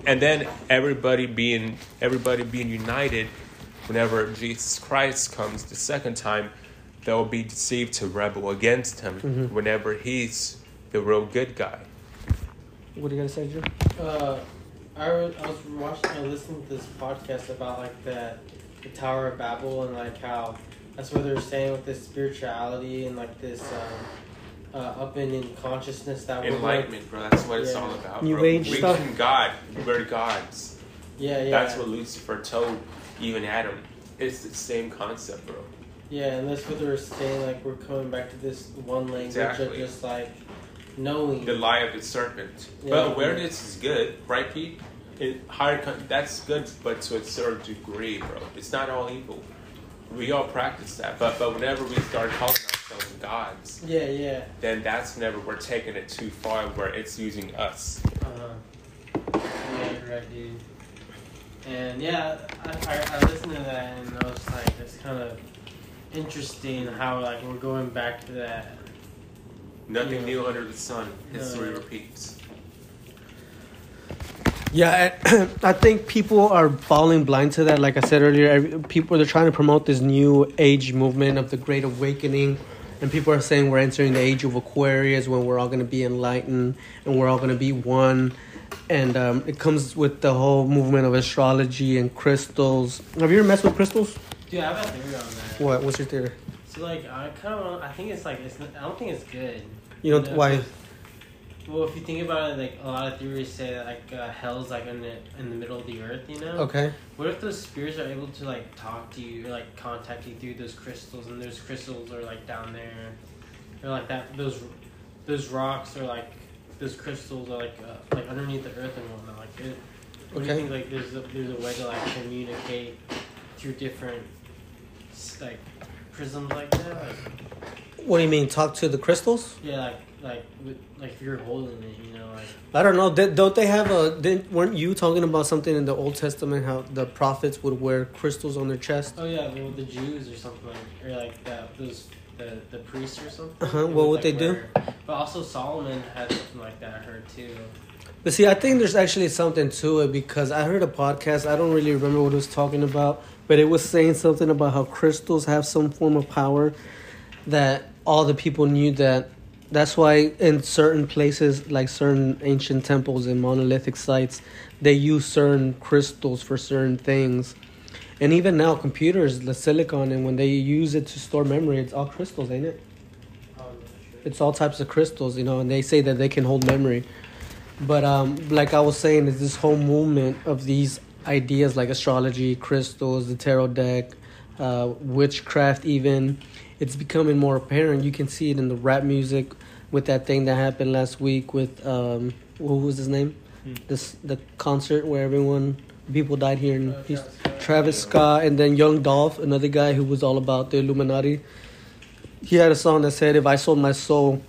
and then everybody being everybody being united. Whenever Jesus Christ comes the second time, they'll be deceived to rebel against him. Mhm. Whenever he's the real good guy. What are you gonna say, Drew? Uh, I was, I was watching, I listened to this podcast about like the, the Tower of Babel and like how that's what they're saying with this spirituality and like this um, uh, up and in consciousness that we're like, Enlightenment, bro. That's what it's Yeah. all about. New bro. Age Reaching stuff. God. We're gods. yeah, yeah, That's what Lucifer told even Adam. It's the same concept, bro. yeah, and that's what they were saying. Like we're coming back to this one language of just like knowing. The lie of the serpent. Yeah. But awareness is good, right, Pete? It, higher, con- that's good, but to a certain degree, bro. It's not all evil. We all practice that, but but whenever we start calling ourselves gods, yeah, yeah. then that's whenever we're taking it too far, where it's using us. Uh-huh. Yeah, you're right, dude. And yeah, I, I, I listened to that and I was like, it's kind of interesting how like we're going back to that. Nothing Yeah. new under the sun. History No. repeats. Yeah, I, think people are falling blind to that. Like I said earlier, people they're trying to promote this new age movement of the Great Awakening, and people are saying we're entering the age of Aquarius when we're all going to be enlightened and we're all going to be one. And um, it comes with the whole movement of astrology and crystals. Have you ever messed with crystals? Dude, I have a theory on that. What? What's your theory? So like, I kind of, I think it's like it's I don't think it's good. You know why? Well, if you think about it, like a lot of theories say that like uh, hell's like in the in the middle of the earth, you know. Okay. What if those spirits are able to like talk to you or like contact you through those crystals, and those crystals are like down there, or like that those those rocks are like those crystals are like uh, like underneath the earth and whatnot. Like, it, what do you think? Like, there's a, there's a way to like communicate through different like prisms like that. Like, What do you mean? Talk to the crystals? yeah, like like with, like if you're holding it, you know, like I don't know. Did, don't they have a? Didn't, weren't you talking about something in the Old Testament? How the prophets would wear crystals on their chest? oh yeah, well, the Jews or something like or like that those. The, the priests or something. Uh-huh, what would like, they do? But also Solomon had something like that. I heard too. But see, I think there's actually something to it because I heard a podcast. I don't really remember what it was talking about, but it was saying something about how crystals have some form of power that all the people knew that. That's why in certain places, like certain ancient temples and monolithic sites, they use certain crystals for certain things. And even now, computers, the silicon, and when they use it to store memory, it's all crystals, ain't it? It's all types of crystals, you know, and they say that they can hold memory. But um, like I was saying, is this whole movement of these ideas like astrology, crystals, the tarot deck, uh, witchcraft, even it's becoming more apparent. You can see it in the rap music with that thing that happened last week with um, what was his name? Hmm. This the concert where everyone people died here in Uh. Travis Scott. Travis Scott and then Young Dolph, another guy who was all about the Illuminati. He had a song that said, "If I sold my soul,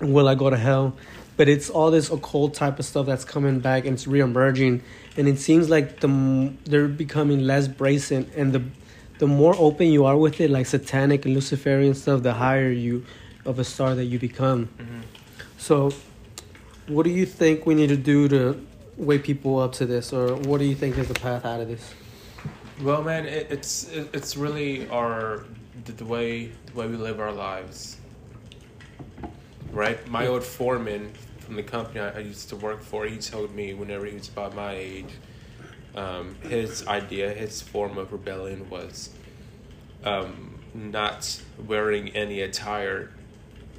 will I go to hell?" But it's all this occult type of stuff that's coming back and it's reemerging, and it seems like the they're becoming less brazen, and the the more open you are with it, like satanic and Luciferian stuff, the higher you of a star that you become. Mm-hmm. So, what do you think we need to do to wake people up to this, or what do you think is the path out of this? Well, man, it, it's it, it's really our the, the way the way we live our lives. Right, my old foreman from the company I, I used to work for, he told me whenever he was about my age, um, his idea, his form of rebellion was um, not wearing any attire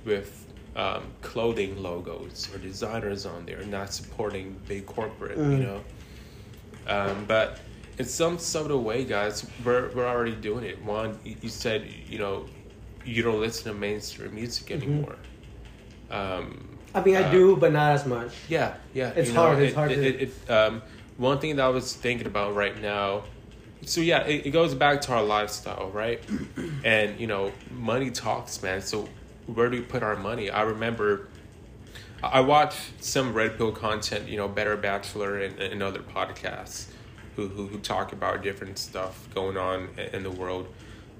with um, clothing logos or designers on there, not supporting big corporate, you Mm. know. Um, but in some subtle way, guys, we're we're already doing it. One, you you said you know you don't listen to mainstream music anymore. Um, I mean, I uh, do, but not as much. yeah, yeah. It's you know, hard, it's it- hard It, to- it, it, um, one thing that I was thinking about right now. So yeah, it, it goes back to our lifestyle, right? and you know, money talks, man. So where do we put our money? I remember I watched some Red Pill content, you know, Better Bachelor and, and other podcasts who, who who talk about different stuff going on in the world,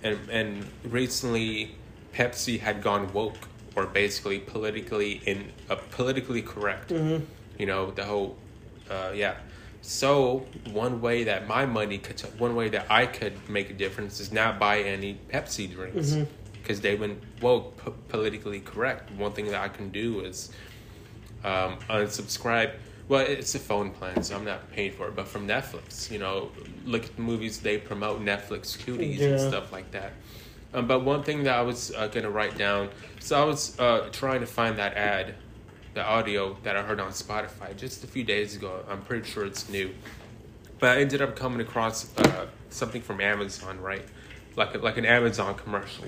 and and recently Pepsi had gone woke or basically politically in uh, politically correct. You know the whole, uh, yeah. So one way that my money could, one way that I could make a difference is not buy any Pepsi drinks because they went woke, p- politically correct. One thing that I can do is um, unsubscribe. Well, it's a phone plan, so I'm not paying for it. But from Netflix, you know, look at the movies they promote, Netflix cuties and stuff like that. Um, but one thing that I was uh, gonna write down, so I was uh, trying to find that ad, the audio that I heard on Spotify just a few days ago. I'm pretty sure it's new, but I ended up coming across uh, something from Amazon, right? Like a, like an Amazon commercial.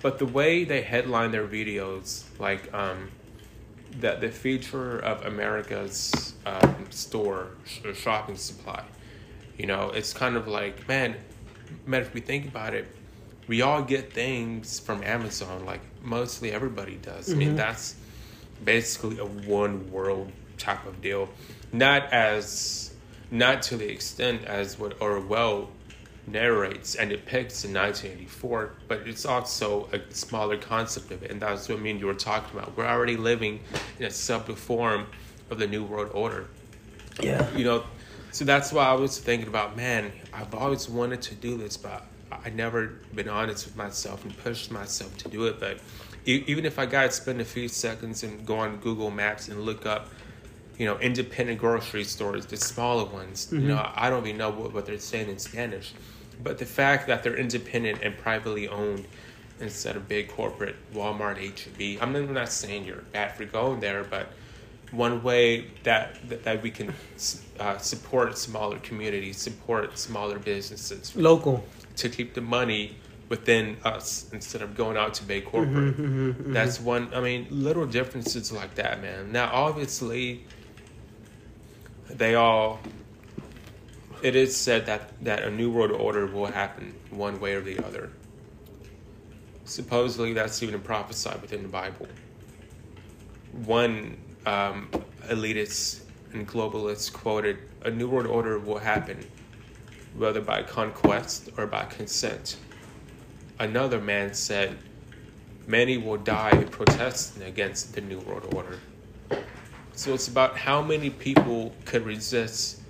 But the way they headline their videos, like um, the the feature of America's um, store sh- shopping supply, you know, it's kind of like man, man. If we think about it, we all get things from Amazon, like mostly everybody does. I mean, that's basically a one world type of deal, not as not to the extent as what Orwell narrates and depicts in 1984, but it's also a smaller concept of it, and that's what me and you were talking about. We're already living in a subtle form of the New World Order Yeah. you know so that's why i was thinking about man i've always wanted to do this but i never been honest with myself and pushed myself to do it but even if i gotta spend a few seconds and go on google maps and look up you know independent grocery stores the smaller ones you know i don't even know what, what they're saying in spanish but the fact that they're independent and privately owned instead of big corporate walmart h-e-b i'm not- I'm not saying you're bad for going there but one way that that, that we can uh, support smaller communities, support smaller businesses Local. to keep the money within us instead of going out to big corporate. Mm-hmm, mm-hmm, mm-hmm. That's one. I mean, little differences like that, man. Now, obviously, they all. It is said that that a new world order will happen one way or the other. Supposedly, that's even prophesied within the Bible one um, elitist and globalist quoted, "A new world order will happen, whether by conquest or by consent." Another man said, "Many will die protesting against the new world order." So it's about how many people could resist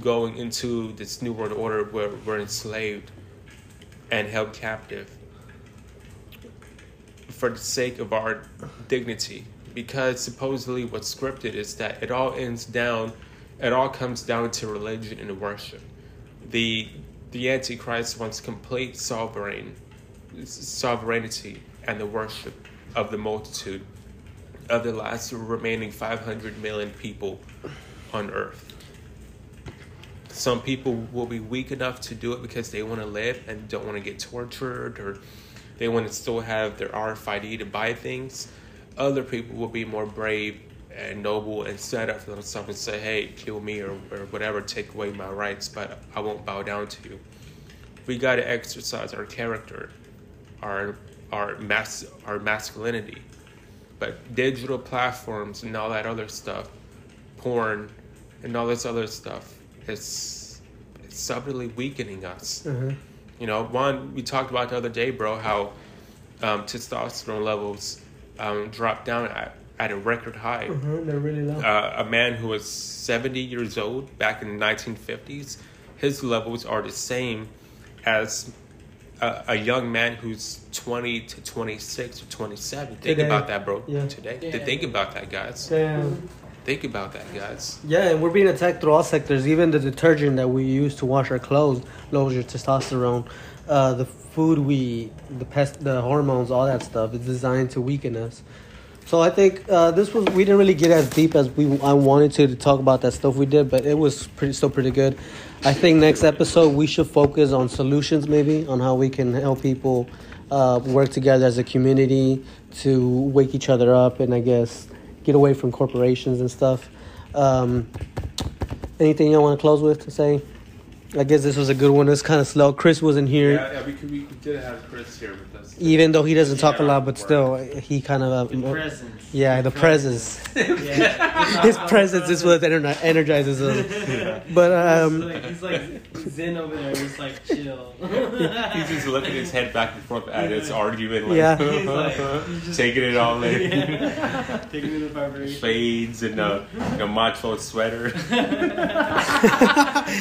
going into this new world order where we're enslaved and held captive for the sake of our dignity because supposedly what's scripted is that it all ends down it all comes down to religion and worship the the antichrist wants complete sovereign sovereignty and the worship of the multitude of the last remaining 500 million people on earth some people will be weak enough to do it because they want to live and don't want to get tortured or they want to still have their RFID to buy things. Other people will be more brave and noble and stand up for themselves and say, hey, kill me or, or whatever, take away my rights, but I won't bow down to you. We got to exercise our character, our, our, mas- our masculinity. But digital platforms and all that other stuff, porn and all this other stuff, it's, it's subtly weakening us. Uh-huh. You know, one we talked about the other day, bro, how um, testosterone levels um, dropped down at, at a record high. Uh-huh. They're really low. Uh, a man who was 70 years old back in the 1950s, his levels are the same as a, a young man who's 20 to 26 or 27. Think Today. about that, bro. Yeah. Today. Yeah. Think about that, guys. Damn. Think about that, guys. Yeah, and we're being attacked through all sectors. Even the detergent that we use to wash our clothes lowers your testosterone. Uh, the food we eat, the pest, the hormones, all that stuff is designed to weaken us. So I think uh, this was we didn't really get as deep as we I wanted to to talk about that stuff we did, but it was pretty still pretty good. I think next episode we should focus on solutions, maybe on how we can help people uh, work together as a community to wake each other up, and I guess get away from corporations and stuff. Um, anything you want to close with to say? I guess this was a good one. It's kind of slow. Chris wasn't here, Yeah, yeah we, could, we did have Chris here with us. even though he doesn't talk a lot, but still, he kind of. The Uh, presence. yeah, the presence. Yeah. His presence is what ener- energizes us. But um, he's, like, he's like zen over there, just like chill. He's just looking his head back and forth at his argument, like, Yeah. He's like- he's just- taking it all in. Yeah. Taking in the vibration. Fades and a, a macho sweater.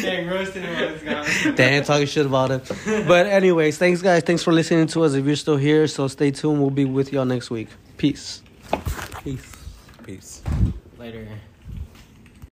Dang, roasting him while he's gone. Damn, talking shit about it. But anyways, thanks guys. Thanks for listening to us. If you're still here, so stay tuned. We'll be with y'all next week. Peace. Peace. Peace. Later.